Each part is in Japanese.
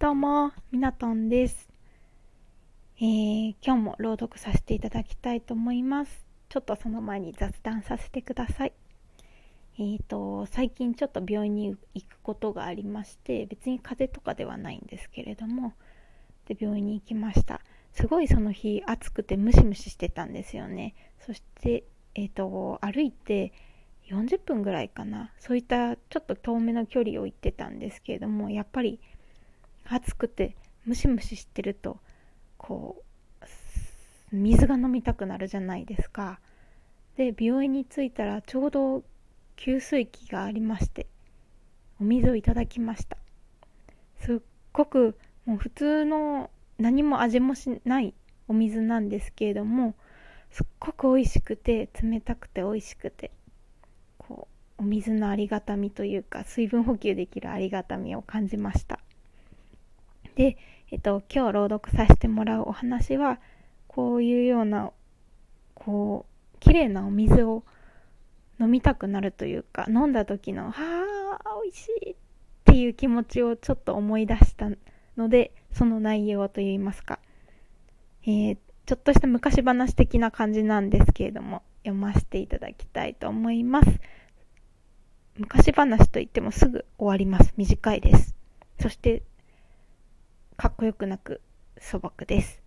どうも、みなとんです、えー、今日も朗読させていただきたいと思います。ちょっとその前に雑談させてください。えーと、最近ちょっと病院に行くことがありまして、別に風邪とかではないんですけれども、で、病院に行きました。すごいその日暑くてムシムシしてたんですよね。そして、えーと、歩いて40分ぐらいかな。そういったちょっと遠めの距離を行ってたんですけれども、やっぱり暑くてムシムシしてるとこう水が飲みたくなるじゃないですか。で病院に着いたらちょうど給水器がありましてお水をいただきました。すっごくもう普通の何も味もしないお水なんですけれどもすっごく美味しくて冷たくて美味しくてこうお水のありがたみというか水分補給できるありがたみを感じました。で、えっと、今日朗読させてもらうお話は、こういうような、こう、綺麗なお水を飲みたくなるというか、飲んだ時の、はあ、美味しいっていう気持ちをちょっと思い出したので、その内容といいますか、えー、ちょっとした昔話的な感じなんですけれども、読ませていただきたいと思います。昔話といってもすぐ終わります。短いです。そしてかっこよくなく素朴です。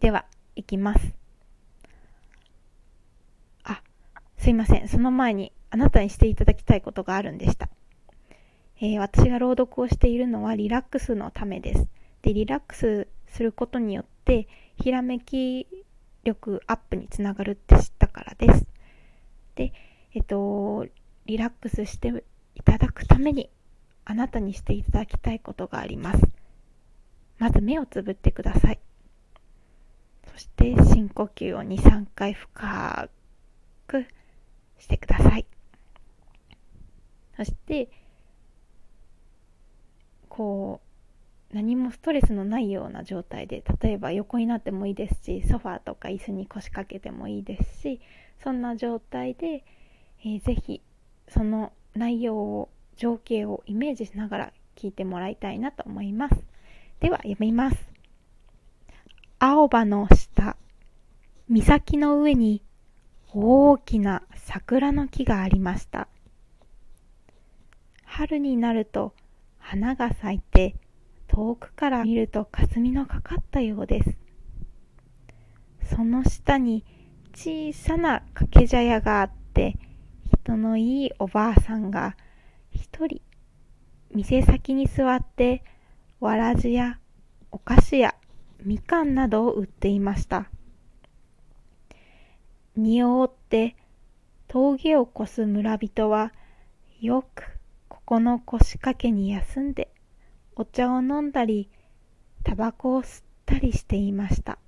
では、いきます。あ、すいません。その前にあなたにしていただきたいことがあるんでした。えー、私が朗読をしているのはリラックスのためです。で、リラックスすることによって、ひらめき力アップにつながるって知ったからです。で、えっと、リラックスしていただくために、あなたにしていただきたいことがあります。まず目をつぶってください。そして深呼吸を2、3回深くしてください。そして、こう、何もストレスのないような状態で、例えば横になってもいいですし、ソファーとか椅子に腰掛けてもいいですし、そんな状態で、えー、ぜひその内容を、情景をイメージしながら聞いてもらいたいなと思います。では読みます。青葉の下、岬の上に大きな桜の木がありました。春になると花が咲いて遠くから見ると霞のかかったようです。その下に小さな掛け茶屋があって人のいいおばあさんが一人店先に座ってわらじやお菓子やみかんなどを売っていました。荷を追って峠を越す村人はよくここの腰掛けに休んでお茶を飲んだりタバコを吸ったりしていました。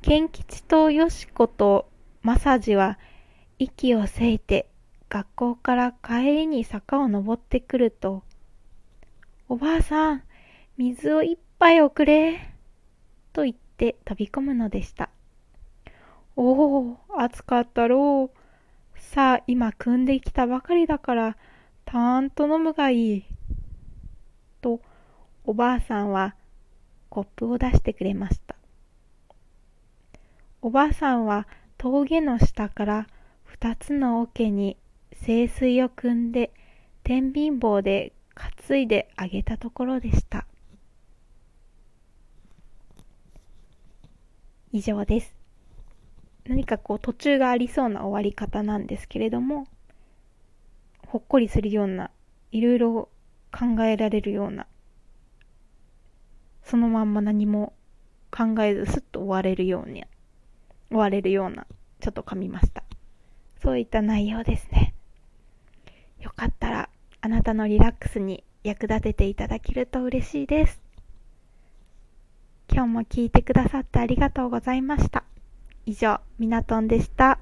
賢吉とよしこと正治は息をせいて学校から帰りに坂を登ってくるとおばあさん、水を一杯おくれ。と言って飛び込むのでした。おお、暑かったろう。さあ、今汲んできたばかりだから、たーんと飲むがいい。と、おばあさんはコップを出してくれました。おばあさんは峠の下から二つの桶に清水を汲んで天秤棒で担いであげたところでした。以上です。何かこう途中がありそうな終わり方なんですけれども、ほっこりするような、いろいろ考えられるような、そのまんま何も考えずすっと終われるように、終われるような、ちょっと噛みました。そういった内容ですね。よかったらあなたのリラックスに役立てていただけると嬉しいです。今日も聞いてくださってありがとうございました。以上、みなとんでした。